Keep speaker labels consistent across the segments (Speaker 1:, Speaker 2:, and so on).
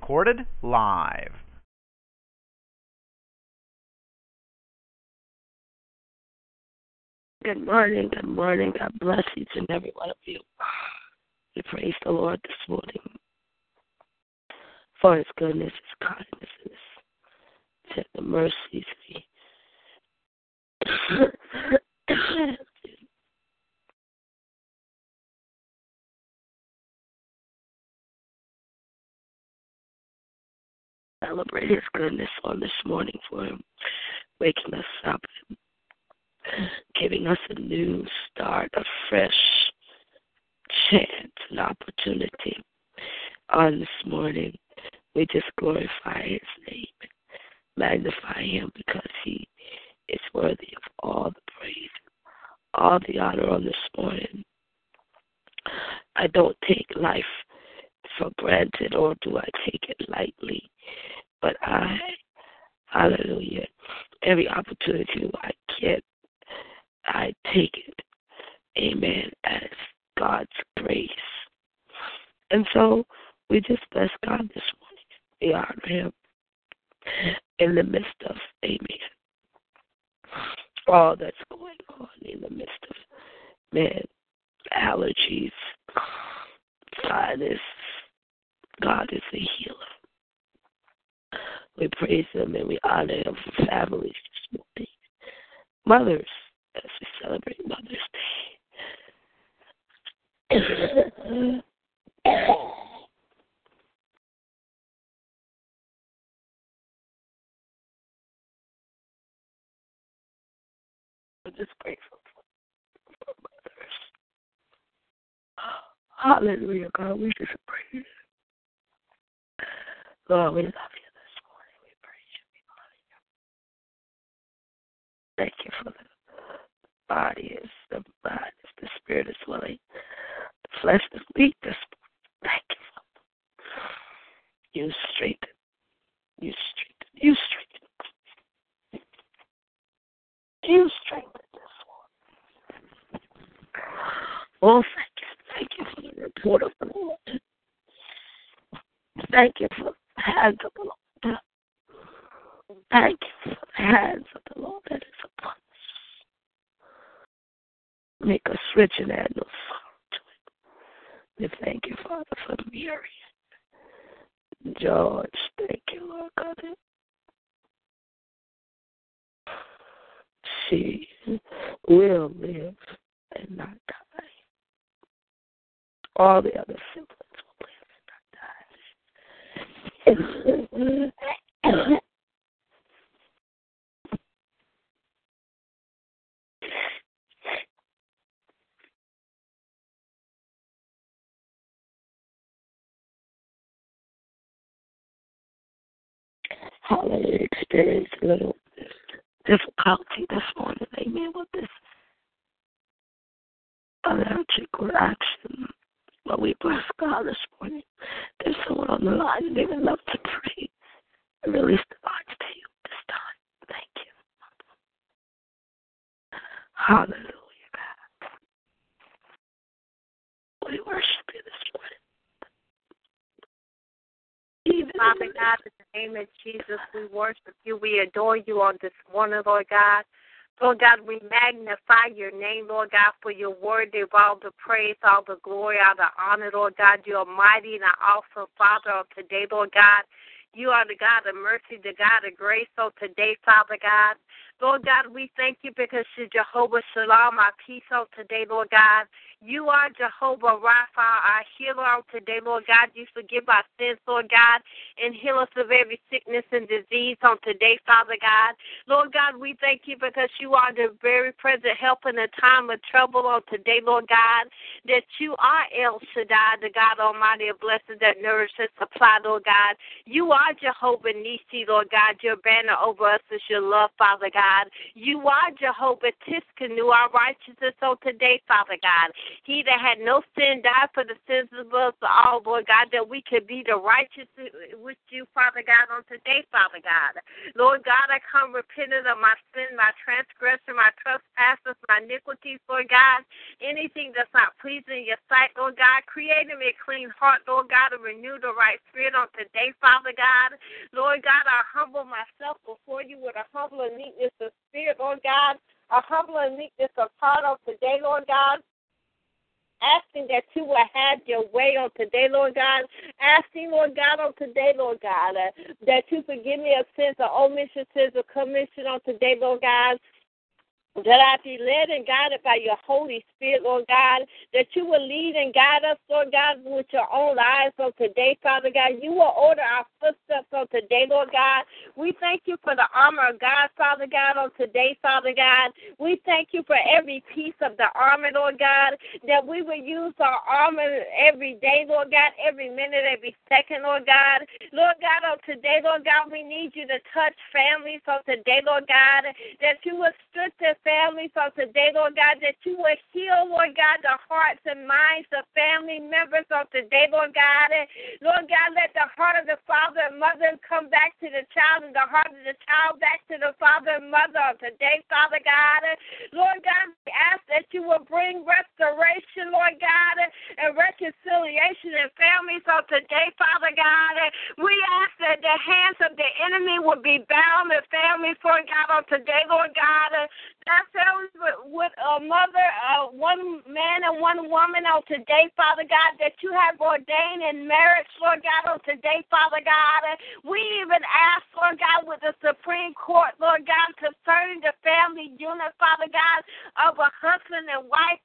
Speaker 1: Recorded live.
Speaker 2: Good morning, good morning. God bless each and every one of you. We praise the Lord this morning for his goodness, his kindness, his tender mercies. Celebrate his goodness on this morning for him, waking us up giving us a new start, a fresh chance, an opportunity on this morning. We just glorify his name, magnify him because he is worthy of all the praise, all the honor on this morning. I don't take life for granted or do I take it lightly, but I, hallelujah, every opportunity I get I take it, amen, as God's grace. And so we just bless God this morning. We honor Him in the midst of, amen, all that's going on in the midst of, man, allergies, sinus. God is a healer. We praise Him and we honor Him for families this morning. Mothers, as we celebrate Mother's Day. I'm just grateful for mothers. Hallelujah, God. We just praise. Lord, we love you this morning. We praise you. We honor you. Thank you for the body is the body, the spirit is willing, the flesh is weak. This thank you. You strengthen, you strengthen, you strengthen, you strengthen this one. Oh, thank you, thank you for the report of the Lord. Thank you for the hands of the Lord. Thank you for the hands of the Lord that is upon us. Make us rich and add no sorrow to it. We thank you, Father, for Mary. George, thank you, Lord God. She will live and not die. All the other siblings will live and not die. hallelujah, experience a little difficulty this morning, amen, with this allergic reaction. But we bless God this morning. There's someone on the line and they would love to pray and release the lines to you this time. Thank you. Hallelujah, God. We worship you this morning.
Speaker 3: Father God, in the name of Jesus, we worship you. We adore you on this morning, Lord God. Lord God, we magnify your name, Lord God, for your word of all the praise, all the glory, all the honor, Lord God. You are mighty and awesome, Father, of today, Lord God. You are the God of mercy, the God of grace. So today, Father God, Lord God, we thank you because you're Jehovah Shalom, our peace on today, Lord God. You are Jehovah Rapha, our healer on today, Lord God. You forgive our sins, Lord God, and heal us of every sickness and disease on today, Father God. Lord God, we thank you because you are the very present help in a time of trouble on today, Lord God. That you are El Shaddai, the God Almighty of blessings that nourishes, supply, Lord God. You are Jehovah Nisi, Lord God. Your banner over us is your love, Father God. You are Jehovah Tsidkenu, our righteousness on today, Father God. He that had no sin died for the sins of us all, Lord God, that we could be the righteous with you, Father God, on today, Father God. Lord God, I come repentant of my sin, my transgression, my trespasses, my iniquities, Lord God. Anything that's not pleasing your sight, Lord God, create in me a clean heart, Lord God, and renew the right spirit on today, Father God. Lord God, I humble myself before you with a humble and meekness of spirit, Lord God. A humble and meekness of heart on today, Lord God asking that you will have your way on today, Lord God. Asking, Lord God, on today, Lord God, uh, that you forgive me of sins of omission, sins of commission on today, Lord God that I be led and guided by your Holy Spirit, Lord God, that you will lead and guide us, Lord God, with your own eyes on today, Father God. You will order our footsteps on today, Lord God. We thank you for the armor of God, Father God, on today, Father God. We thank you for every piece of the armor, Lord God, that we will use our armor every day, Lord God, every minute, every second, Lord God. Lord God, on today, Lord God, we need you to touch families on today, Lord God, that you will strengthen families on today, Lord God, that you will heal, Lord God, the hearts and minds of family members on today, Lord God. And Lord God, let the heart of the father and mother come back to the child and the heart of the child back to the father and mother on today, Father God. And Lord God, we ask that you will bring restoration, Lord God, and reconciliation in families on today, Father God. And we ask that the hands of the enemy will be bound in families, Lord God, on today, Lord God that families with, with a mother, uh, one man and one woman on today, Father God, that you have ordained in marriage, Lord God, on today, Father God. We even ask, Lord God, with the Supreme Court, Lord God, concerning the family unit, Father God, of a husband and wife,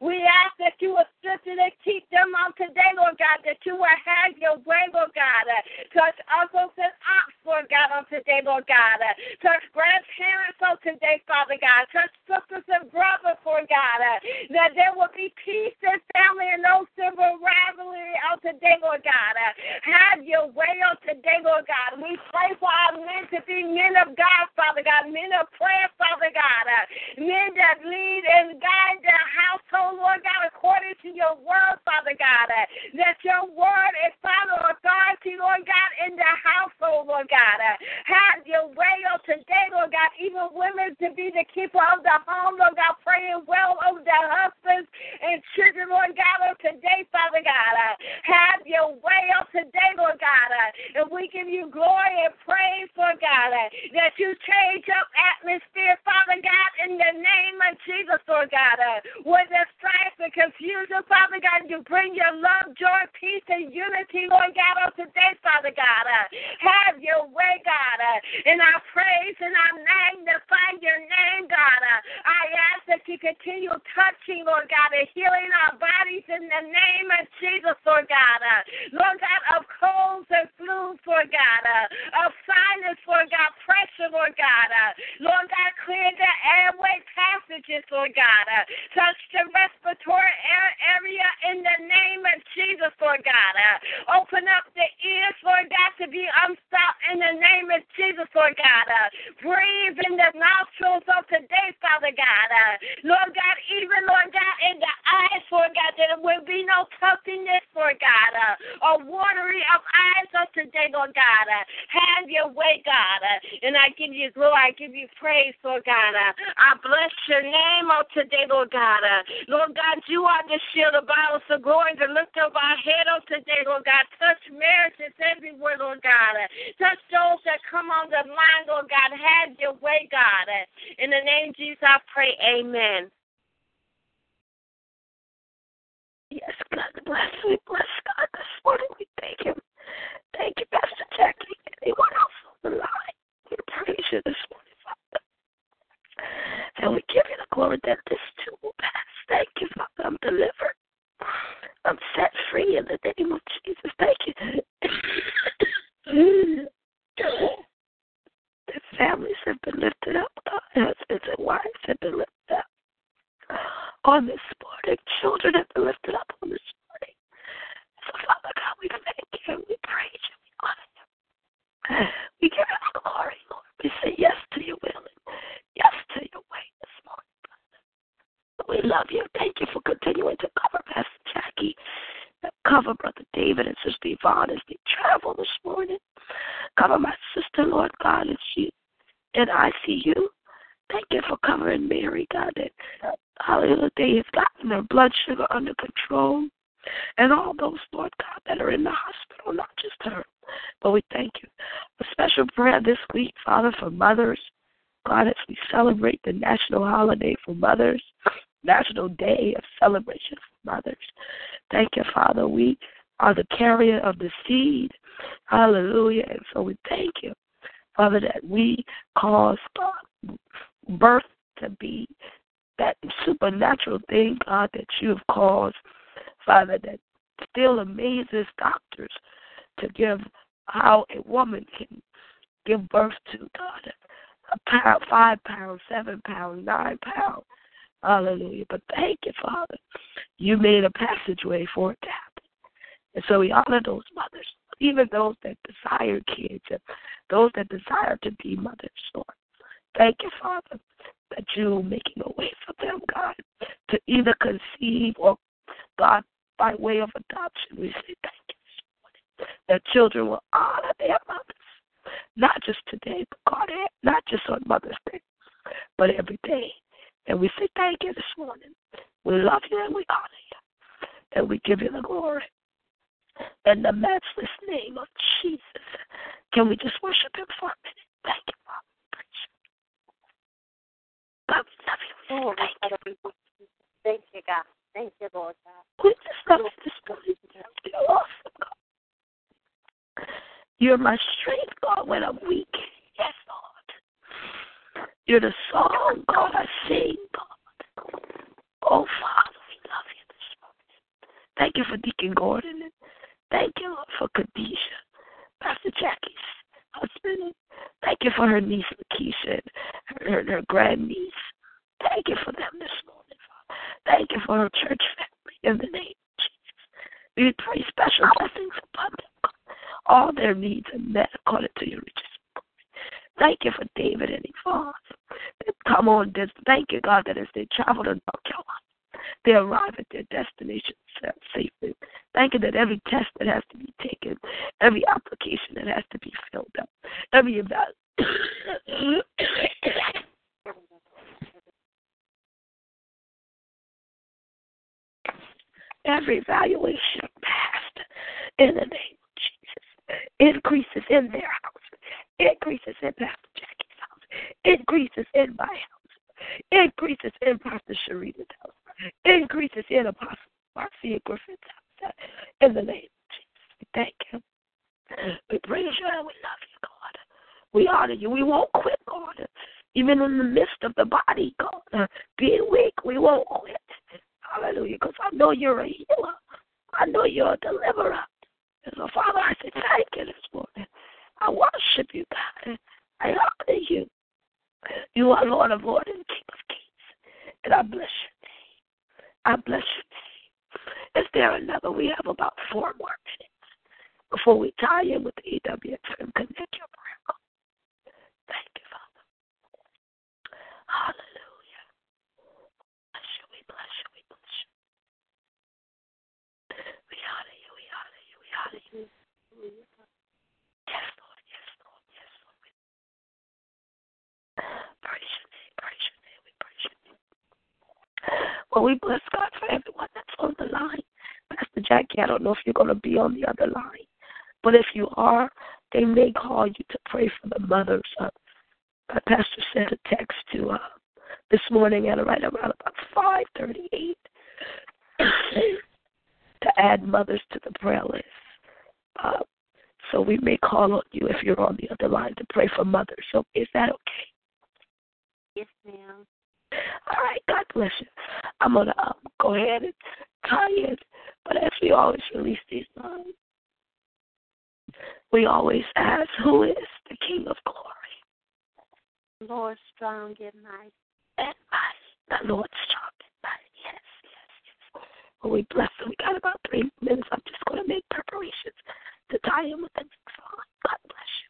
Speaker 3: we ask that you will strengthen and keep them on today, Lord God, that you will have your way, Lord God. Uh, touch uncles and aunts, Lord God, on today, Lord God. Uh, touch grandparents on today, Father God. Touch sisters and brothers, Lord God. Uh, that there will be peace in family and no civil rivalry on today, Lord God. Uh, have your way on today, Lord God. We pray for our men to be men of God, Father God, men of prayer, Father God, uh, men that lead and guide their household, Lord God, according to your word, Father God, uh, that your word is final authority, Lord God, in their household, Lord God. Uh, have your way on today, Lord God, even women to be the people of the home, Lord God, praying well over their husbands and children, Lord God, on today, Father God. Uh, have your way on today, Lord God. Uh, and we give you glory and praise, Lord God, uh, that you change up atmosphere, Father God, in the name of Jesus, Lord God. Uh, where there's strife and confusion, Father God, you bring your love, joy, peace, and unity, Lord God, on today, Father God. Uh, have your way, God. Uh, and I praise and I magnify your name, God. Uh, I ask that you continue touching, Lord God, and healing our bodies in the name of Jesus, Lord God. Uh, Lord God, of colds and flus, Lord God, uh, of sinus, Lord God, pressure, Lord God. Uh, Lord God, clear the airway passages, Lord God. Uh, touch the respiratory area in the name of Jesus, Lord God. Uh, open up the ears, Lord God, to be unstopped in the name of Jesus, Lord God. Uh, breathe in the nostrils of today, Father God. Uh, Lord God, even, Lord God, in the eyes, Lord God, that there will be no puffiness, Lord God, uh, or watery of eyes of today, Lord God. Uh, have your way, God. Uh, and I give you glory, I give you praise, Lord God. Uh, I bless your name on today, Lord God. Uh, Lord God, you are the shield of battle, so glory to lift up our head on today, Lord God. Touch marriages everywhere, Lord God. Uh, touch those that come on the line, Lord God. Have your way, God. Uh, in the name of Jesus, I pray, amen.
Speaker 2: Yes, God bless. We bless God this morning. We thank Him. Thank you, Pastor Jackie. Anyone else on the line? We praise you this morning, Father. And we give you the glory that this too will pass. Thank you, Father. I'm delivered. I'm set free in the name of Jesus. Thank you. the families have been lifted up. God. Husbands and wives have been lifted up on this morning. Children have been lifted up on this morning. So, Father God, we thank you and we praise you. We honor you. We give you glory, Lord. We say yes to your will and yes to your way this morning, Father. We love you. Thank you for continuing to cover Pastor Jackie, cover Brother David and Sister Yvonne as they travel this morning. Cover my sister, Lord God, as she in ICU. Thank you for covering Mary, God, that hallelujah, they have gotten their blood sugar under control. And all those, Lord God, that are in the hospital, not just her. But we thank you. A special prayer this week, Father, for mothers. God, as we celebrate the national holiday for mothers, National Day of Celebration for Mothers. Thank you, Father. We are the carrier of the seed. Hallelujah. And so we thank you, Father, that we cause uh, birth to be that supernatural thing, God, that you have caused, Father, that still amazes doctors to give how a woman can give birth to, God, a pound, five pounds, seven pounds, nine pounds. Hallelujah. But thank you, Father. You made a passageway for it to happen. And so we honor those mothers, even those that desire kids, and those that desire to be mothers, Lord. Thank you, Father, that you're making a way for them, God, to either conceive or, God, by way of adoption. We say thank you this morning. That children will honor their mothers, not just today, but God, eh, not just on Mother's Day, but every day. And we say thank you this morning. We love you and we honor you. And we give you the glory. In the matchless name of Jesus, can we just worship him for a minute? Thank you, Father. God, love you.
Speaker 3: Oh, thank you. Thank you, God. Thank you, Lord God.
Speaker 2: We just love you this morning. You're awesome, God. You're my strength, God, when I'm weak. Yes, Lord. You're the song, God, I sing, God. Oh, Father, we love you this morning. Thank you for Deacon Gordon. Thank you, Lord, for Khadijah, Pastor Jackie's husband. Thank you for her niece, Lakeisha, and her, her, her grandniece. Thank you for them this morning, Father. Thank you for her church family in the name of Jesus. We pray special blessings upon them. All their needs are met according to your riches. Thank you for David and Yvonne. Come on, thank you, God, that as they traveled Carolina, they arrive at their destination safely. Thank you that every test that has to be taken, every application that has to be filled up, every eval- every evaluation passed in the name of Jesus. Increases in their house, increases in Pastor Jackie's house, increases in my house, increases in Pastor Sharita's house increases in Apostle Marcia house. In the name of Jesus, we thank Him. We praise you and we love you, God. We honor you. We won't quit, God. Even in the midst of the body, God, being weak, we won't quit. Hallelujah. Because I know you're a healer. I know you're a deliverer. And so, Father, I say thank you this morning. I worship you, God. I honor you. You are Lord of Lords and King of Kings. And I bless name. I bless name. Is there another? We have about four more minutes before we tie in with the EWTN Connect Your Prayer. Thank you, Father. Hallelujah. Bless you. We bless you. We bless you. We honor you. We honor you. We honor you. Yes, Lord. Yes, Lord. Yes, Lord. Praise your name. Praise your name. We praise your name. Well, we bless God for everyone that's on the line. Pastor Jackie, I don't know if you're going to be on the other line. But if you are, they may call you to pray for the mothers. Uh, my pastor sent a text to uh, this morning at right around about 5:38 to add mothers to the prayer list. Uh, so we may call on you if you're on the other line to pray for mothers. So is that okay?
Speaker 3: Yes, ma'am.
Speaker 2: All right, God bless you. I'm gonna um, go ahead and tie it, but as we always release these lines, we always ask, who is the King of glory?
Speaker 3: Lord strong and mighty.
Speaker 2: And mighty, the Lord strong and mighty. Yes, yes, yes. Well, we bless him. We got about three minutes. I'm just going to make preparations to tie in with the next song. God bless you.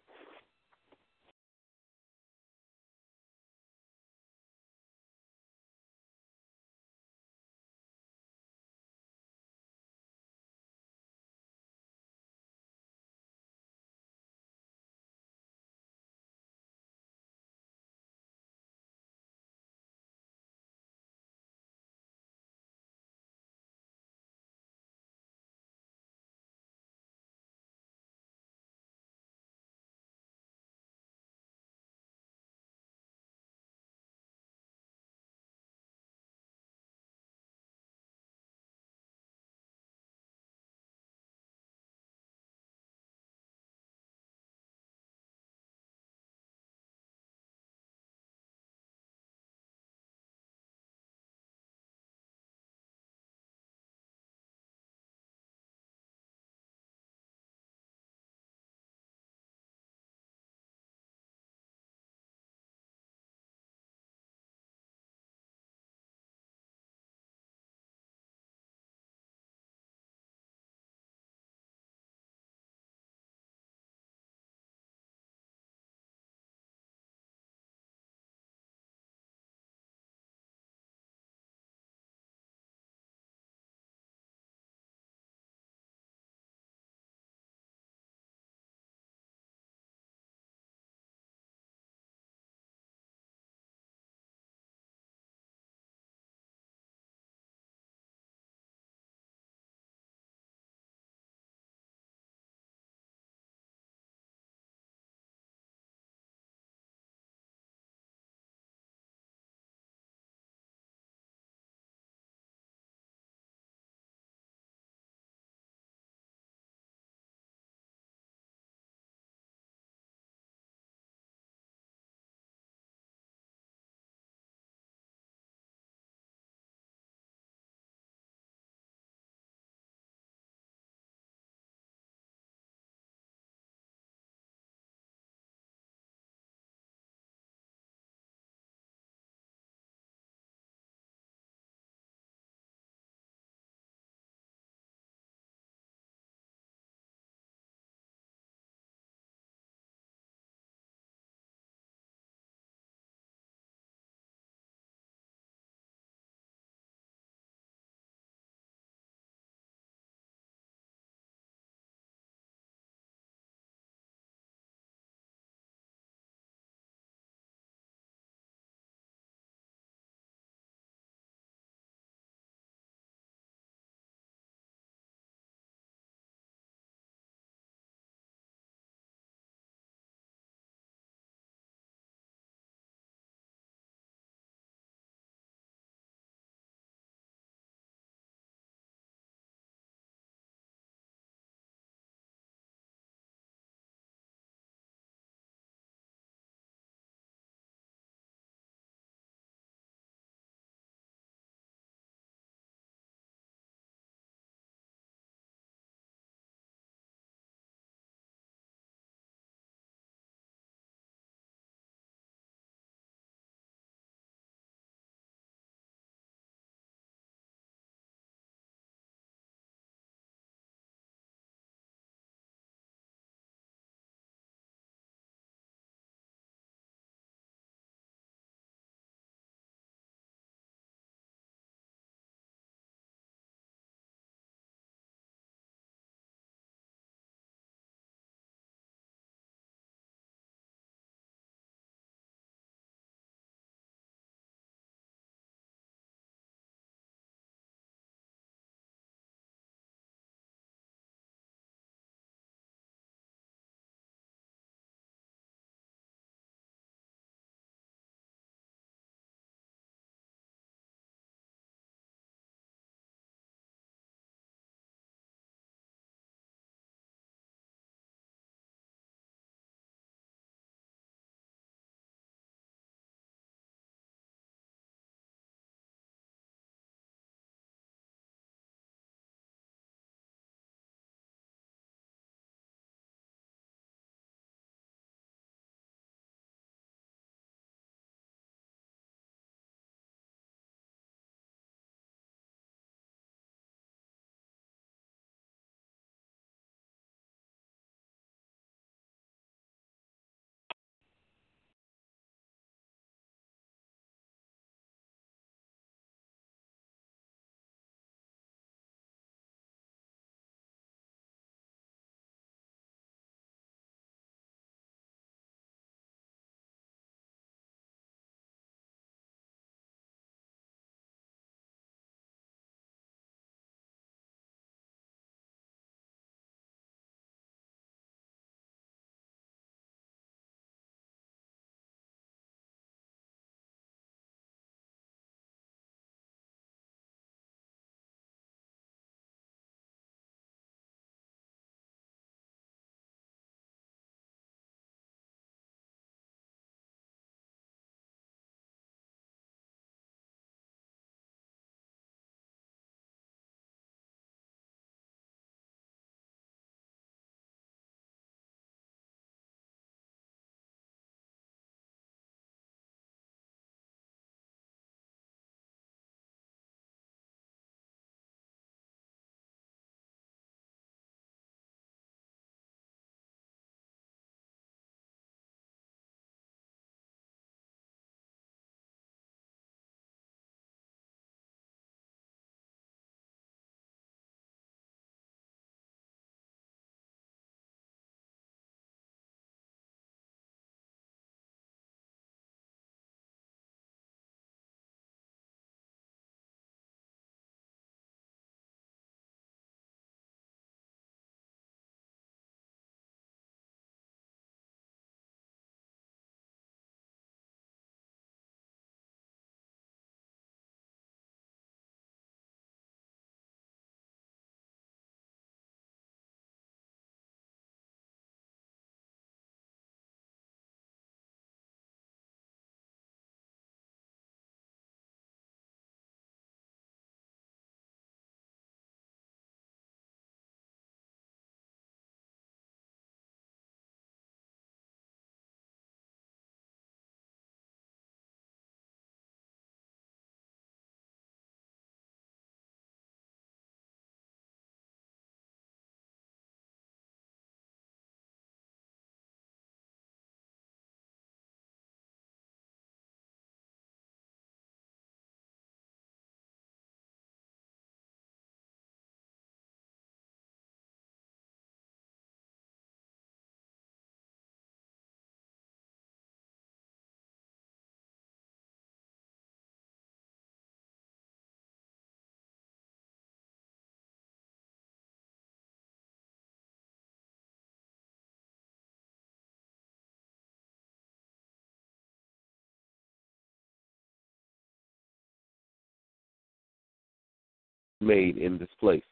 Speaker 4: made in this place.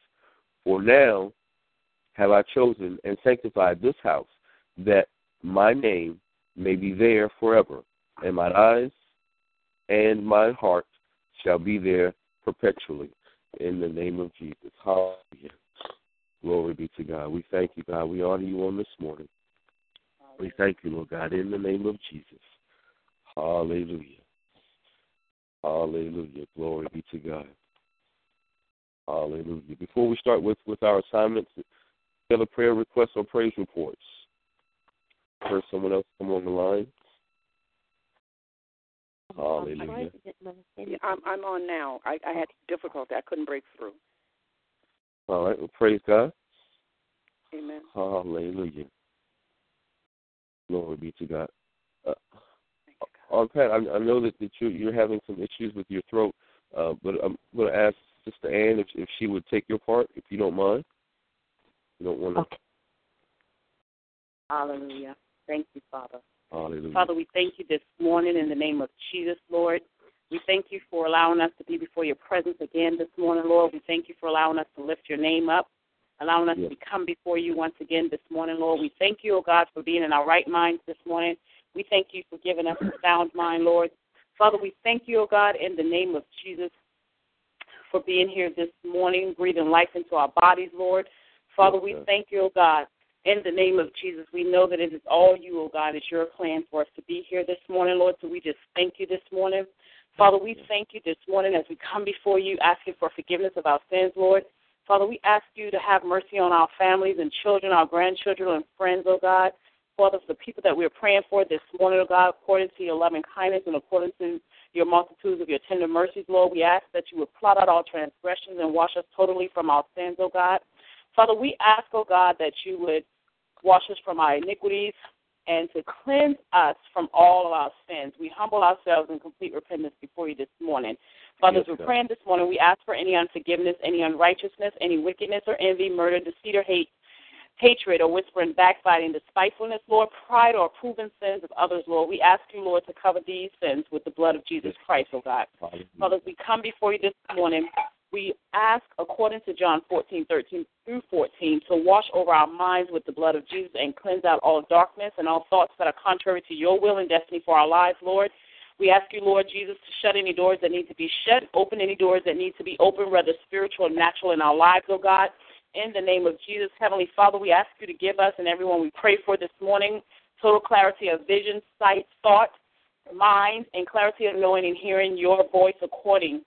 Speaker 4: For now have I chosen and sanctified this house, that my name may be there forever, and my eyes and my heart shall be there perpetually. In the name of Jesus. Hallelujah. Glory be to God. We thank you, God. We honor you on this morning. We thank you, Lord God, in the name of Jesus. Hallelujah. Hallelujah. Glory be to God. Hallelujah. Before we start with, with our assignments, have a prayer request or praise reports. Heard someone else come on the line. Hallelujah.
Speaker 5: Yeah, I'm I'm on now. I, I had difficulty. I couldn't break through.
Speaker 4: All right. Well, praise God.
Speaker 5: Amen.
Speaker 4: Hallelujah. Glory be to God. Uh, on Pat, I, I know that, that you're, you're having some issues with your throat, uh, but I'm going to ask Sister Ann if, if she would take your part, if you don't mind. You don't want to.
Speaker 6: Okay. Hallelujah. Thank you, Father.
Speaker 4: Hallelujah.
Speaker 6: Father, we thank you this morning in the name of Jesus, Lord. We thank you for allowing us to be before your presence again this morning, Lord. We thank you for allowing us to lift your name up, allowing us
Speaker 4: Yes.
Speaker 6: to come before you once again this morning, Lord. We thank you, O God, for being in our right minds this morning. We thank you for giving us a sound mind, Lord. Father, we thank you, O God, in the name of Jesus, for being here this morning, breathing life into our bodies, Lord. Father, we thank you, O God. In the name of Jesus, we know that it is all you, O God. It's your plan for us to be here this morning, Lord. So we just thank you this morning. Father, we thank you this morning as we come before you asking for forgiveness of our sins, Lord. Father, we ask you to have mercy on our families and children, our grandchildren and friends, oh God. Father, for the people that we're praying for this morning, oh God, according to your loving kindness and according to your multitudes of your tender mercies, Lord, we ask that you would blot out all transgressions and wash us totally from our sins, oh God. Father, we ask, oh God, that you would wash us from our iniquities and to cleanse us from all of our sins. We humble ourselves in complete repentance before you this morning. Father,
Speaker 4: Yes,
Speaker 6: as we're praying this morning, we ask for any unforgiveness, any unrighteousness, any wickedness or envy, murder, deceit, or hate, hatred, or whispering, backbiting, despitefulness, Lord, pride, or proven sins of others, Lord. We ask you, Lord, to cover these sins with the blood of Jesus Christ, oh God. Father, as we come before you this morning, we ask, according to John 14, 13 through 14, to wash over our minds with the blood of Jesus and cleanse out all darkness and all thoughts that are contrary to your will and destiny for our lives, Lord. We ask you, Lord Jesus, to shut any doors that need to be shut, open any doors that need to be open, whether spiritual or natural in our lives, oh God. In the name of Jesus, Heavenly Father, we ask you to give us and everyone we pray for this morning total clarity of vision, sight, thought, mind, and clarity of knowing and hearing your voice according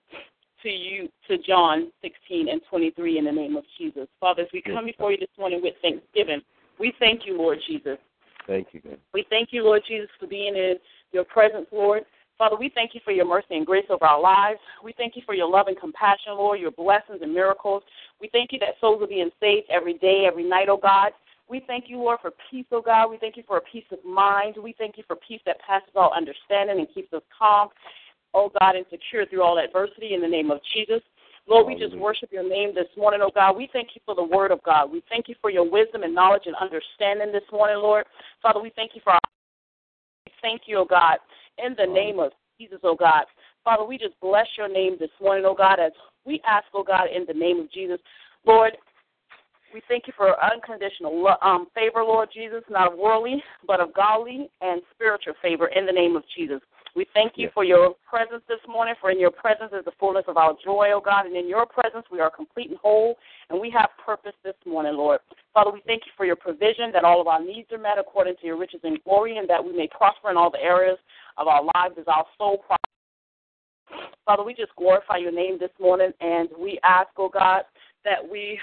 Speaker 6: to you to John 16 and 23 in the name of Jesus. Father, as we come before you this morning with thanksgiving, we thank you, Lord Jesus.
Speaker 4: Thank you, God.
Speaker 6: We thank you, Lord Jesus, for being in your presence, Lord. Father, we thank you for your mercy and grace over our lives. We thank you for your love and compassion, Lord, your blessings and miracles. We thank you that souls are being saved every day, every night, oh God. We thank you, Lord, for peace, oh God. We thank you for a peace of mind. We thank you for peace that passes all understanding and keeps us calm, oh God, and secure through all adversity in the name of Jesus. Lord, we just worship your name this morning, oh God. We thank you for the word of God. We thank you for your wisdom and knowledge and understanding this morning, Lord. Father, we thank you for our thank you, oh God, in the name of Jesus, oh God. Father, we just bless your name this morning, oh God, as we ask, oh God, in the name of Jesus. Lord, we thank you for unconditional um, favor, Lord Jesus, not of worldly, but of godly and spiritual favor in the name of Jesus. We thank you
Speaker 4: Yes.
Speaker 6: for your presence this morning, for in your presence is the fullness of our joy, oh God, and in your presence we are complete and whole, and we have purpose this morning, Lord. Father, we thank you for your provision, that all of our needs are met according to your riches and glory, and that we may prosper in all the areas of our lives is our sole prospers. Father, we just glorify your name this morning, and we ask, oh God, that we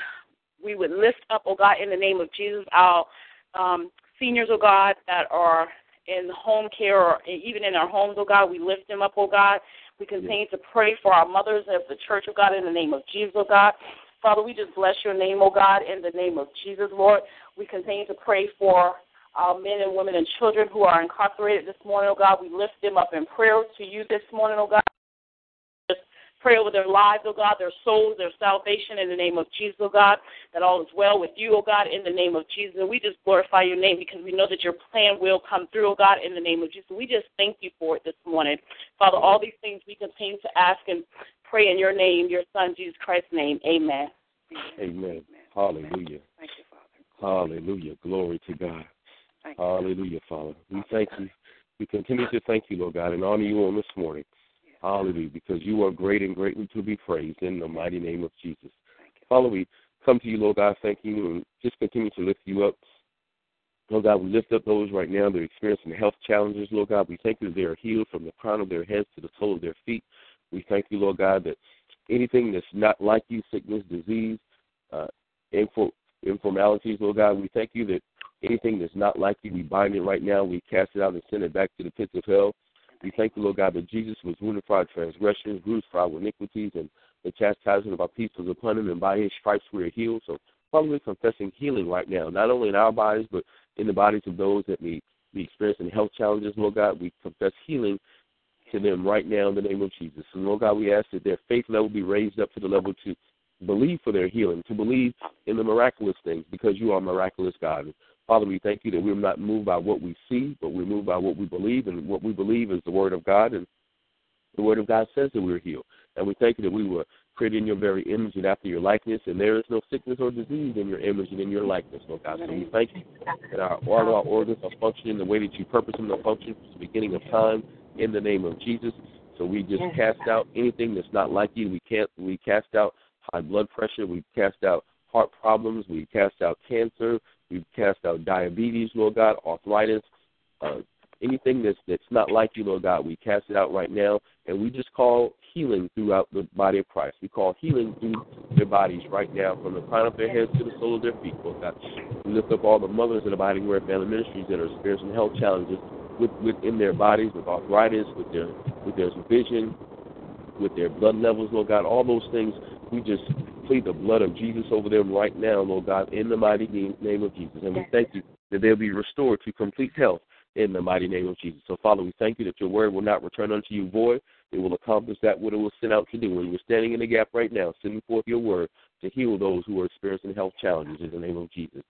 Speaker 6: we would lift up, oh God, in the name of Jesus, our um, seniors, oh God, that are in home care or even in our homes, oh God. We lift them up, oh God. We continue to pray for our mothers of the church, oh God, in the name of Jesus, oh God. Father, we just bless your name, oh God, in the name of Jesus, Lord. We continue to pray for our men and women and children who are incarcerated this morning, oh God. We lift them up in prayer to you this morning, oh God. Just pray over their lives, oh God, their souls, their salvation in the name of Jesus, oh God, that all is well with you, oh God, in the name of Jesus. And we just glorify your name because we know that your plan will come through, oh God, in the name of Jesus. We just thank you for it this morning. Father, all these things we continue to ask and pray in your name, your Son, Jesus Christ's name. Amen.
Speaker 4: Amen. Hallelujah.
Speaker 5: Thank you, Father.
Speaker 4: Hallelujah. Glory to God.
Speaker 5: Thank.
Speaker 4: Hallelujah, Father. We thank you. We continue to thank you, Lord God, and honor you on this morning. Hallelujah, because you are great and greatly to be praised in the mighty name of Jesus.
Speaker 5: Thank you.
Speaker 4: Father, we come to you, Lord God, thank you, and just continue to lift you up. Lord God, we lift up those right now that are experiencing health challenges, Lord God. We thank you that they are healed from the crown of their heads to the sole of their feet. We thank you, Lord God, that anything that's not like you, sickness, disease, uh, info, informalities, Lord God, we thank you that anything that's not like you, we bind it right now. We cast it out and send it back to the pits of hell. We thank you, Lord God, that Jesus was wounded for our transgressions, bruised for our iniquities, and the chastisement of our peace was upon him, and by his stripes we are healed. So, Father, we're confessing healing right now, not only in our bodies, but in the bodies of those that we, we experience in health challenges, Lord God. We confess healing to them right now in the name of Jesus. And Lord God, we ask that their faith level be raised up to the level to believe for their healing, to believe in the miraculous things, because you are miraculous God. Father, we thank you that we're not moved by what we see, but we're moved by what we believe, and what we believe is the Word of God, and the Word of God says that we're healed. And we thank you that we were created in your very image and after your likeness, and there is no sickness or disease in your image and in your likeness, Lord God. So we thank you that our, all our organs are functioning the way that you purpose them to function from the beginning of time in the name of Jesus. So we just cast out anything that's not like you. We can't. We cast out high blood pressure. We cast out heart problems. We cast out cancer. We cast out diabetes, Lord God, arthritis, uh, anything that's that's not like you, Lord God. We cast it out right now, and we just call healing throughout the body of Christ. We call healing through their bodies right now, from the crown of their heads to the sole of their feet, Lord God. We lift up all the mothers in the Abiding Word Family Ministries that are experiencing health challenges with within their bodies, with arthritis, with their with their vision, with their blood levels, Lord God. All those things, we just plead the blood of Jesus over them right now, Lord God, in the mighty name, of Jesus. And we thank you that they'll be restored to complete health in the mighty name of Jesus. So, Father, we thank you that your word will not return unto you void. It will accomplish that what it was sent out to do. And we're standing in the gap right now, sending forth your word to heal those who are experiencing health challenges in the name of Jesus.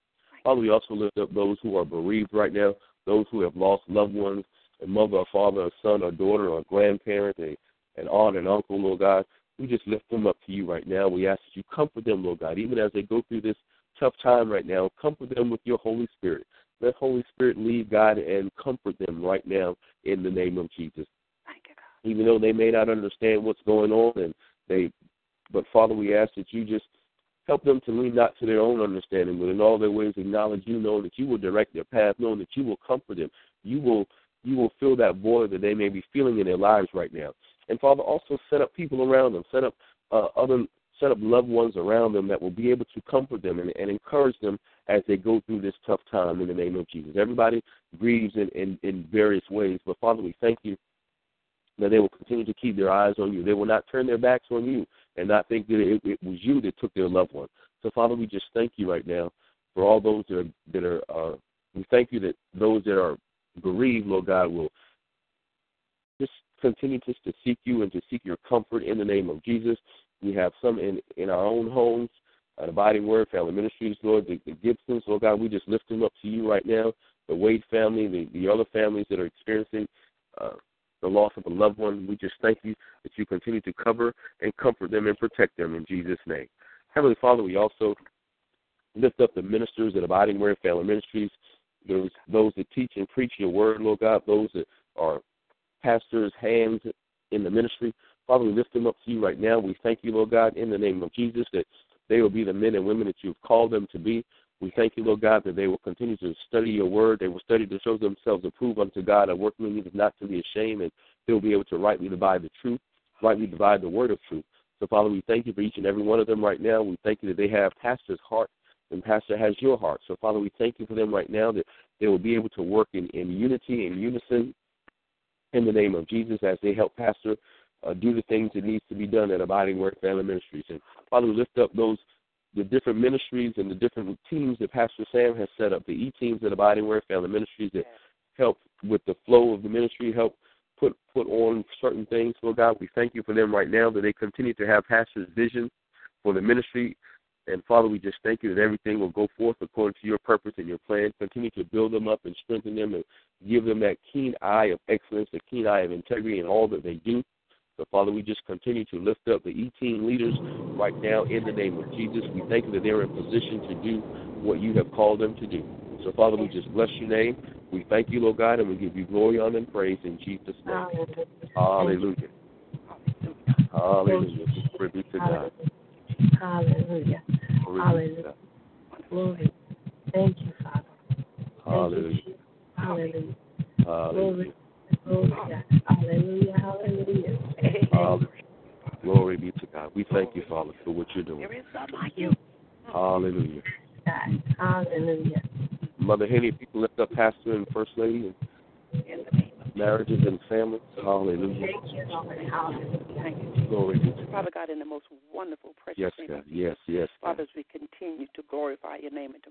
Speaker 4: Father, we also lift up those who are bereaved right now, those who have lost loved ones, a mother, a father, a son, a daughter, or a grandparent, a, an aunt, an uncle, Lord God. We just lift them up to you right now. We ask that you comfort them, Lord God, even as they go through this tough time right now. Comfort them with your Holy Spirit. Let Holy Spirit lead, God, and comfort them right now in the name of Jesus.
Speaker 5: Thank you, God.
Speaker 4: Even though they may not understand what's going on, and they, but Father, we ask that you just help them to lean not to their own understanding, but in all their ways acknowledge you, knowing that you will direct their path, knowing that you will comfort them. You will, you will fill that void that they may be feeling in their lives right now. And Father, also set up people around them, set up uh, other set up loved ones around them that will be able to comfort them and, and encourage them as they go through this tough time in the name of Jesus. Everybody grieves in, in, in various ways, but Father, we thank you that they will continue to keep their eyes on you. They will not turn their backs on you and not think that it, it was you that took their loved one. So, Father, we just thank you right now for all those that are that are. Uh, we thank you that those that are bereaved, Lord God, will continue just to seek you and to seek your comfort in the name of Jesus. We have some in in our own homes, uh, the Abiding Word Family Ministries, Lord, the, the Gibsons, Lord God, we just lift them up to you right now. The Wade family, the the other families that are experiencing. Uh, the loss of a loved one. We just thank you that you continue to cover and comfort them and protect them in Jesus' name. Heavenly Father, we also lift up the ministers of Abiding Word Family Ministries, those those that teach and preach your word, Lord God, those that are pastors, hands in the ministry. Father, we lift them up to you right now. We thank you, Lord God, in the name of Jesus, that they will be the men and women that you've called them to be. We thank you, Lord God, that they will continue to study your word. They will study to show themselves approved unto God, a workman needed not to be ashamed, and they'll be able to rightly divide the truth, rightly divide the word of truth. So, Father, we thank you for each and every one of them right now. We thank you that they have Pastor's heart, and Pastor has your heart. So, Father, we thank you for them right now that they will be able to work in, in unity and unison in the name of Jesus as they help Pastor uh, do the things that needs to be done at Abiding Word Family Ministries. And Father, lift up those the different ministries and the different teams that Pastor Sam has set up, the E teams at Abiding Word Family Ministries that help with the flow of the ministry, help put put on certain things. Lord God, we thank you for them right now that they continue to have Pastor's vision for the ministry. And Father, we just thank you that everything will go forth according to your purpose and your plan. Continue to build them up and strengthen them and give them that keen eye of excellence, a keen eye of integrity in all that they do. So, Father, we just continue to lift up the E team leaders right now in the name of Jesus. We thank you that they're in position to do what you have called them to do. So, Father, we just bless your name. We thank you, Lord God, and we give you glory, honor, and praise in Jesus' name. Hallelujah. Hallelujah. Be to God.
Speaker 2: Hallelujah.
Speaker 4: Glory
Speaker 2: Hallelujah. Glory. Thank you, Father.
Speaker 4: Hallelujah.
Speaker 2: Hallelujah.
Speaker 4: Hallelujah.
Speaker 2: Glory. Hallelujah. Hallelujah.
Speaker 4: Hallelujah. Glory be to God. We thank you, Father, for what you're doing.
Speaker 6: There is none like you.
Speaker 4: Hallelujah.
Speaker 2: God. Hallelujah.
Speaker 4: Mother Henny, people lift up Pastor and First Lady
Speaker 6: In the name of
Speaker 4: and marriages and families. Hallelujah.
Speaker 2: Thank you,
Speaker 6: Thank you,
Speaker 4: Glory to God.
Speaker 5: Father God, in the most wonderful, precious
Speaker 4: Yes,
Speaker 5: name
Speaker 4: God. Yes, yes,
Speaker 5: Father, as we continue to glorify your name and to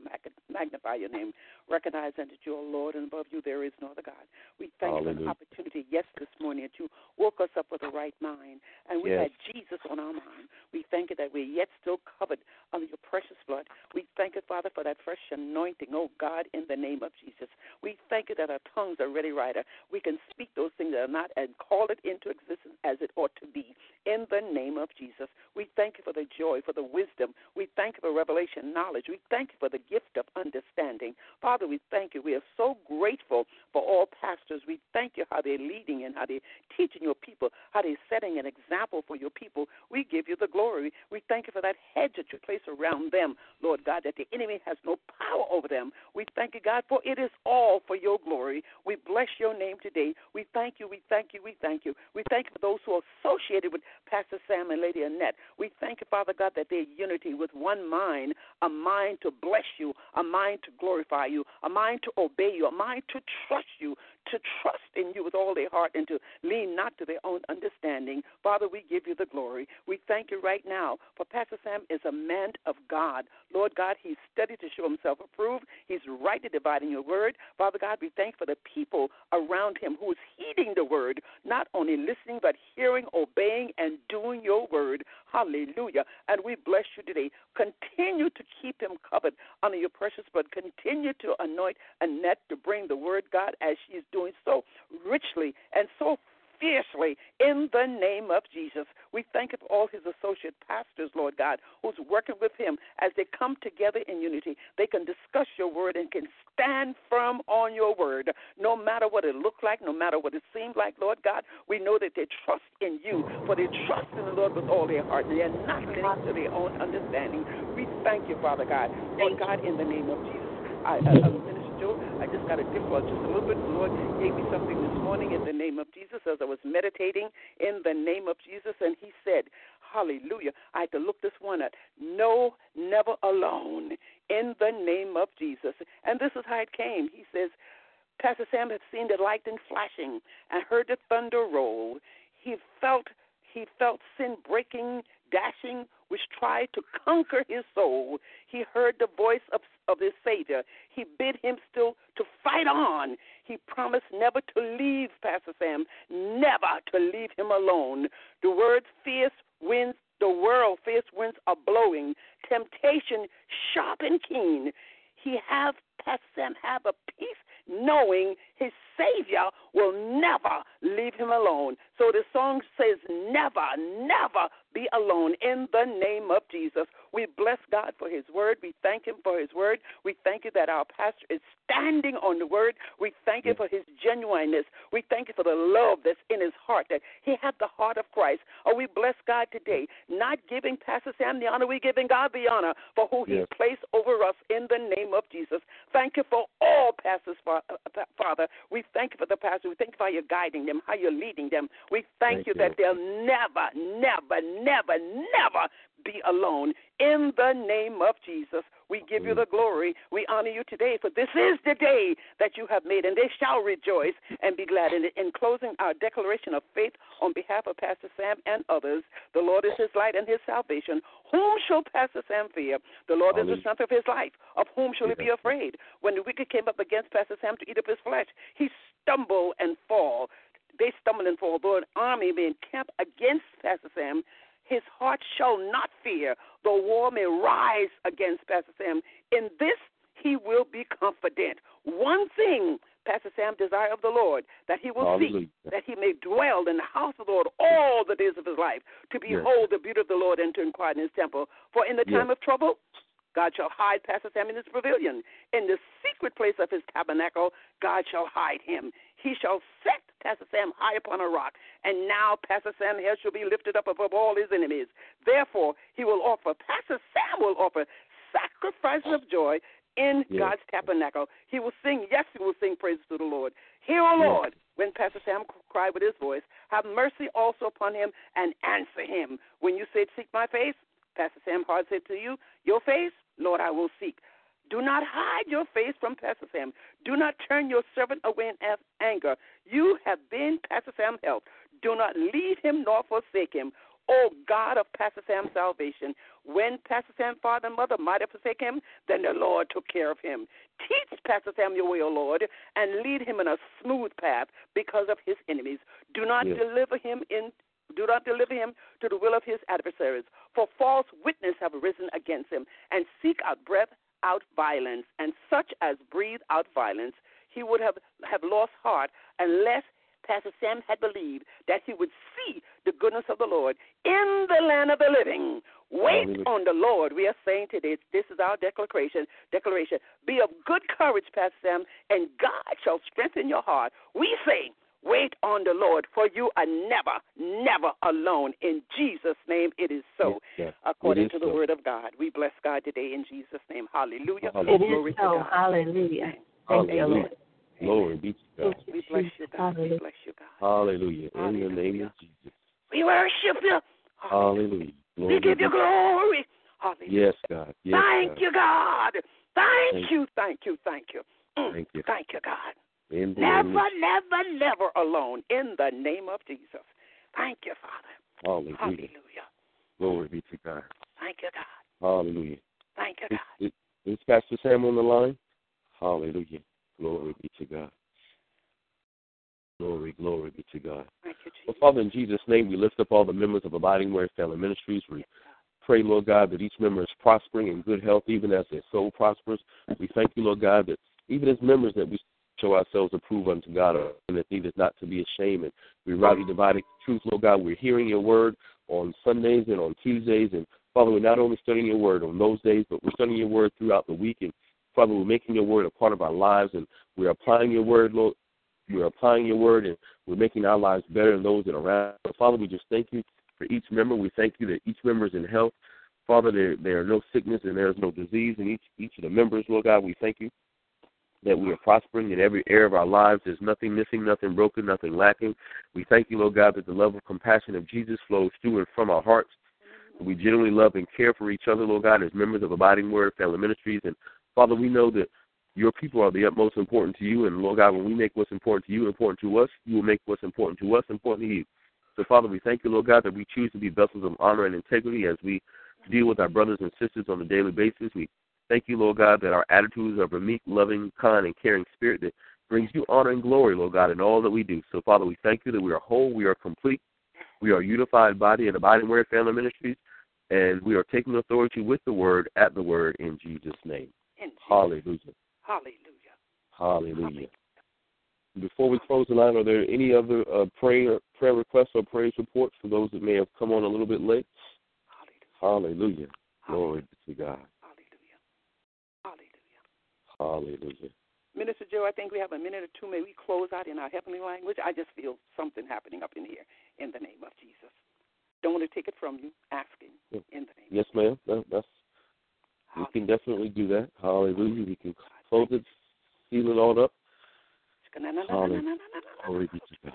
Speaker 5: magnify your name, recognizing that you are Lord and above you there is no other God. We thank you for the opportunity, yes, this morning that you woke us up with a right mind and we
Speaker 4: Yes.
Speaker 5: had Jesus on our mind. We thank you that we're yet still covered under your precious blood. We thank you, Father, for that fresh anointing, oh God, in the name of Jesus. We thank you that our tongues are ready, writer. We can speak those things that are not and call it into existence as it ought to be. In the name of Jesus, we thank you for the joy, for the wisdom. We thank you for revelation knowledge. We thank you for the gift of understanding. Father, we thank you. We are so grateful for all pastors. We thank you how they're leading and how they're teaching your people, how they're setting an example for your people. We give you the glory. We thank you for that hedge that you place around them, Lord God, that the enemy has no power over them. We thank you, God, for it is all for your glory. We bless your name today. We thank you, we thank you, we thank you. We thank you for those who are associated with Pastor Sam and Lady Annette. We thank you, Father God, that they're unity with one mind, a mind to bless you, a mind to glorify you, a mind to obey you, a mind to trust you, to trust in you with all their heart and to lean not to their own understanding. Father, we give you the glory. We thank you right now for Pastor Sam is a man of God. Lord God, he's studied to show himself approved. He's rightly dividing your word. Father God, we thank for the people around him who is heeding the word, not only listening, but hearing, obeying, and doing your word. Hallelujah. And we bless you today. Continue to keep him covered under your precious blood. Continue to anoint Annette to bring the word, God, as she is doing so richly and so fiercely in the name of Jesus. We thank for all his associate pastors, Lord God, who's working with him as they come together in unity. They can discuss your word and can stand firm on your word, no matter what it looked like, no matter what it seemed like, Lord God. We know that they trust in you, for they trust in the Lord with all their heart. They are not leaning to their own understanding. We thank you, Father God. Lord God, in the name of Jesus. I, uh, uh, I just got a dip well, just a little bit. The Lord gave me something this morning in the name of Jesus as I was meditating in the name of Jesus, and He said, Hallelujah. I had to look this one up. No, never alone in the name of Jesus. And this is how it came. He says, Pastor Sam had seen the lightning flashing and heard the thunder roll. He felt he felt sin breaking, dashing, which tried to conquer his soul. He heard the voice of, of his Savior. He bid him still to fight on. He promised never to leave Pastor Sam, never to leave him alone. The words fierce winds, the world fierce winds are blowing. Temptation sharp and keen. He have Pastor Sam have a peace knowing his Savior will never leave him alone. So the song says, Never, never be alone in the name of Jesus. We bless God for his word. We thank him for his word. We thank you that our pastor is standing on the word. We thank you for his genuineness. We thank you for the love that's in his heart, that he had the heart of Christ. Oh, we bless God today, not giving Pastor Sam the honor, we're giving God the honor for who he
Speaker 4: Yes.
Speaker 5: placed over us in the name of Jesus. Thank you for all pastors, Fa- uh, Father. We thank you for the pastor. We thank you for how you're guiding them, how you're leading them. We thank,
Speaker 4: Thank
Speaker 5: you
Speaker 4: you.
Speaker 5: that they'll never, never, never, never be alone. In the name of Jesus, we give you
Speaker 4: Mm.
Speaker 5: the glory. We honor you today, for this is the day that you have made, and they shall rejoice and be glad. In, it. in closing, our declaration of faith on behalf of Pastor Sam and others, the Lord is his light and his salvation. Whom shall Pastor Sam fear? The Lord is the strength of his life. Of whom shall he be afraid? When the wicked came up against Pastor Sam to eat up his flesh, he stumbled and fall. They stumble and fall. Though an army may encamp against Pastor Sam, his heart shall not fear. Though war may rise against Pastor Sam, in this he will be confident. One thing Pastor Sam, desire of the Lord, that he will
Speaker 4: Hallelujah.
Speaker 5: seek, that he may dwell in the house of the Lord all the days of his life, to behold the beauty of the Lord and to inquire in his temple. For in the
Speaker 4: Yes.
Speaker 5: time of trouble, God shall hide Pastor Sam in his pavilion. In the secret place of his tabernacle, God shall hide him. He shall set Pastor Sam high upon a rock. And now Pastor Sam head shall be lifted up above all his enemies. Therefore, he will offer, Pastor Sam will offer sacrifices of joy in
Speaker 4: Yes.
Speaker 5: God's tabernacle. He will sing, yes, he will sing praises to the Lord. Hear, O. Lord, when Pastor Sam cried with his voice, have mercy also upon him and answer him. When you said, Seek my face, Pastor Sam Hard said to you, Your face, Lord, I will seek. Do not hide your face from Pastor Do not turn your servant away in anger. You have been Pastor Sam's help. Do not leave him nor forsake him. O God of Pastor Sam's salvation, when Pastor Sam's father and mother might have forsaken him, then the Lord took care of him. Teach Pastor Sam your way, O Lord, and lead him in a smooth path because of his enemies. Do not
Speaker 4: Yes.
Speaker 5: deliver him in do not deliver him to the will of his adversaries, for false witness have arisen against him, and seek out breath out violence, and such as breathe out violence. He would have, have lost heart unless Pastor Sam had believed that he would see the goodness of the Lord in the land of the living. Wait
Speaker 4: Hallelujah.
Speaker 5: on the Lord. We are saying today, this is our declaration. Declaration. Be of good courage, Pastor Sam, and God shall strengthen your heart. We say, wait on the Lord, for you are never, never alone. In Jesus' name, it is so.
Speaker 4: Yes, yes.
Speaker 5: According
Speaker 4: It
Speaker 5: to the
Speaker 4: so.
Speaker 5: word of God, we bless God today in Jesus' name. Hallelujah.
Speaker 4: Hallelujah.
Speaker 2: It
Speaker 5: Glory
Speaker 2: is
Speaker 5: to
Speaker 2: so.
Speaker 5: God.
Speaker 2: Hallelujah. Thank you,
Speaker 4: Hallelujah.
Speaker 2: Lord.
Speaker 4: Glory be to God.
Speaker 5: We bless you,
Speaker 2: Jesus.
Speaker 5: God. We
Speaker 2: Hallelujah.
Speaker 5: bless you, God.
Speaker 4: Hallelujah. In the name
Speaker 5: Hallelujah.
Speaker 4: of Jesus.
Speaker 5: We worship you.
Speaker 4: Hallelujah. Glory
Speaker 5: We give you glory. Hallelujah.
Speaker 4: Yes, God. Yes,
Speaker 5: thank
Speaker 4: God.
Speaker 5: you, God. Thank
Speaker 4: Thank
Speaker 5: you, thank you, thank you. Mm,
Speaker 4: Thank you.
Speaker 5: Thank you, God. Never, never, never alone in the name of Jesus. Thank you, Father.
Speaker 4: Hallelujah.
Speaker 5: Hallelujah.
Speaker 4: Glory be to God.
Speaker 5: Thank you, God.
Speaker 4: Hallelujah.
Speaker 5: Thank you, God.
Speaker 4: is, is Pastor Sam on the line? Hallelujah. Glory be to God. Glory, glory be to God.
Speaker 5: Thank you,
Speaker 4: Well, Father, in Jesus' name, we lift up all the members of Abiding Word Family Ministries. We pray, Lord God, that each member is prospering in good health, even as their soul prospers. We thank you, Lord God, that even as members that we show ourselves approved unto God, and that need is not to be ashamed. And we rightly dividing truth, Lord God. We're hearing your word on Sundays and on Tuesdays. And Father, we're not only studying your word on those days, but we're studying your word throughout the week. And Father, we're making your word a part of our lives, and we're applying your word, Lord. We're applying your word, and we're making our lives better than those that are around. So, Father, we just thank you for each member. We thank you that each member is in health. Father, there there are no sickness and there is no disease in each each of the members, Lord God. We thank you that we are prospering in every area of our lives. There's nothing missing, nothing broken, nothing lacking. We thank you, Lord God, that the love and compassion of Jesus flows through and from our hearts. We genuinely love and care for each other, Lord God, as members of Abiding Word Family Ministries. And Father, we know that your people are the utmost important to you. And Lord God, when we make what's important to you important to us, you will make what's important to us important to you. So, Father, we thank you, Lord God, that we choose to be vessels of honor and integrity as we deal with our brothers and sisters on a daily basis. We thank you, Lord God, that our attitudes are of a meek, loving, kind, and caring spirit that brings you honor and glory, Lord God, in all that we do. So, Father, we thank you that we are whole, we are complete, we are a unified body at Abiding Word Family Ministries, and we are taking authority with the word at the word in Jesus' name.
Speaker 5: In Jesus.
Speaker 4: Hallelujah.
Speaker 5: Hallelujah.
Speaker 4: Hallelujah. Before we close the line, are there any other uh, prayer prayer requests or praise reports for those that may have come on a little bit late?
Speaker 5: Hallelujah.
Speaker 4: Hallelujah. Glory to God.
Speaker 5: Hallelujah. Minister Joe, I think we have a minute or two. May we close out in our heavenly language? I just feel something happening up in here in the name of Jesus. Don't want to take it from you. Asking
Speaker 4: Yeah.
Speaker 5: in the name.
Speaker 4: Yes, ma'am. That, that's we can definitely do that. Hallelujah. We can close it, seal it all up. Hallelujah. Glory be to God.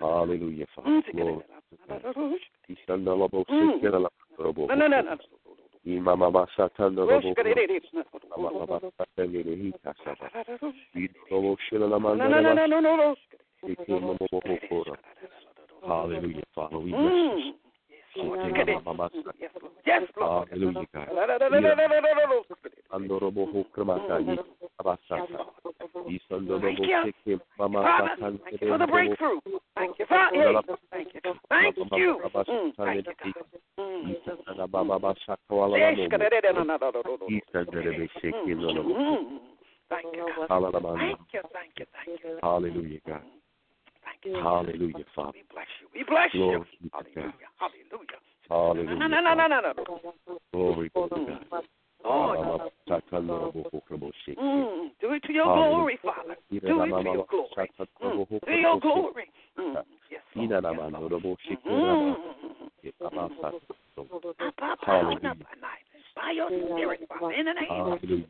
Speaker 4: Hallelujah, Father. Glory mm. To God. Imamama Satanda Robo Amamama Satanda Hikasaba. Idobo Shilalamanda Ikimamokora. Hallelujah, Father. We bless you.
Speaker 5: Father, thank you for the breakthrough. Thank you, Father. Thank you. Thank you. Thank you, thank you, thank you.
Speaker 4: Hallelujah, God. Hallelujah, Father.
Speaker 5: We bless you. We bless you.
Speaker 4: Glory God.
Speaker 5: Hallelujah. Hallelujah.
Speaker 4: Hallelujah.
Speaker 5: No, no, no, no, no, no.
Speaker 4: Glory to God.
Speaker 5: Lord. Mm, do it to your glory, Father. Do it to your glory. Mm, to your glory. Mm, yes, Lord. Yes, Lord. Mm.
Speaker 4: Hallelujah.
Speaker 5: By your spirit, Father, in the name of
Speaker 4: Hallelujah.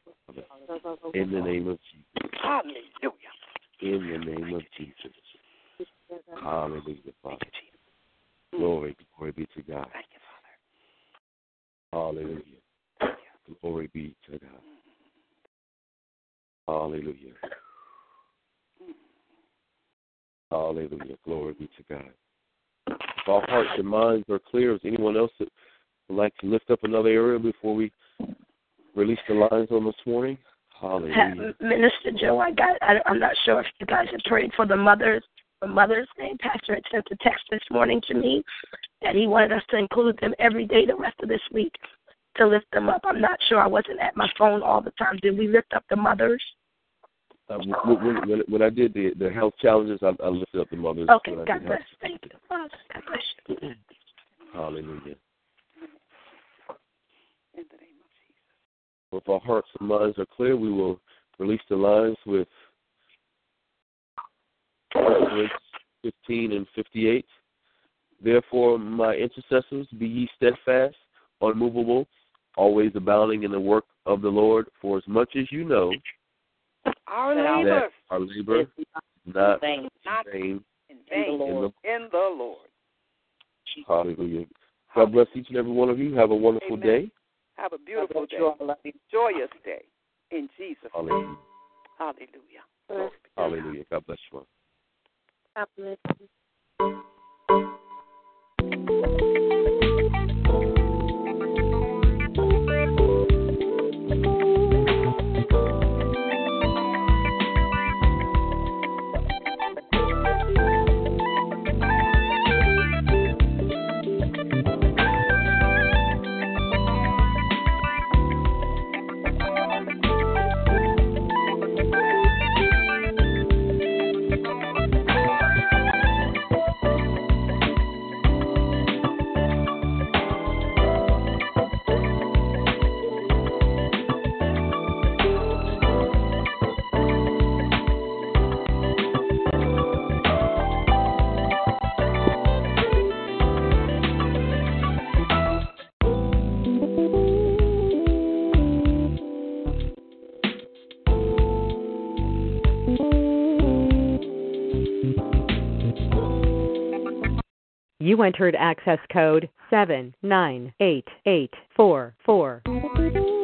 Speaker 4: In the name of Jesus.
Speaker 5: Hallelujah.
Speaker 4: In the name of Jesus. Hallelujah, Father.
Speaker 5: Thank you, Jesus. Mm.
Speaker 4: Glory, glory be to God.
Speaker 5: Thank you, Father.
Speaker 4: Hallelujah.
Speaker 5: Thank you.
Speaker 4: Glory be to God. Hallelujah. Hallelujah. Glory be to God. If our hearts and minds are clear, is anyone else that would like to lift up another area before we release the lines on this morning? Hallelujah.
Speaker 2: Minister Joe, I got. I, I'm not sure if you guys have prayed for the mothers. For Mother's Day, Pastor had sent a text this morning to me that he wanted us to include them every day the rest of this week to lift them up. I'm not sure. I wasn't at my phone all the time. Did we lift up the mothers?
Speaker 4: Uh, when, when, when I did the the health challenges, I, I lifted up the mothers.
Speaker 2: Okay, God bless.
Speaker 4: health-
Speaker 2: Thank you. Father. God bless you.
Speaker 4: Hallelujah.
Speaker 5: In the name of Jesus.
Speaker 4: If our hearts and minds are clear, we will release the lines with 1 15 and 58. Therefore, my intercessors, be ye steadfast, unmovable, always abounding in the work of the Lord, for as much as you know
Speaker 5: Our
Speaker 6: That our
Speaker 5: labor
Speaker 4: that our labor is not
Speaker 6: Thank
Speaker 5: not
Speaker 4: vain
Speaker 5: in
Speaker 6: In the Lord.
Speaker 5: in the Lord.
Speaker 4: Hallelujah. God bless each and every one of you. Have a wonderful
Speaker 5: Amen.
Speaker 4: day.
Speaker 5: Have a beautiful day.
Speaker 6: I love.
Speaker 5: Joyous day. In Jesus' name.
Speaker 4: Hallelujah.
Speaker 5: Hallelujah. Glory be to God.
Speaker 4: Hallelujah. God bless you.
Speaker 3: God. You
Speaker 7: entered access code 7988844.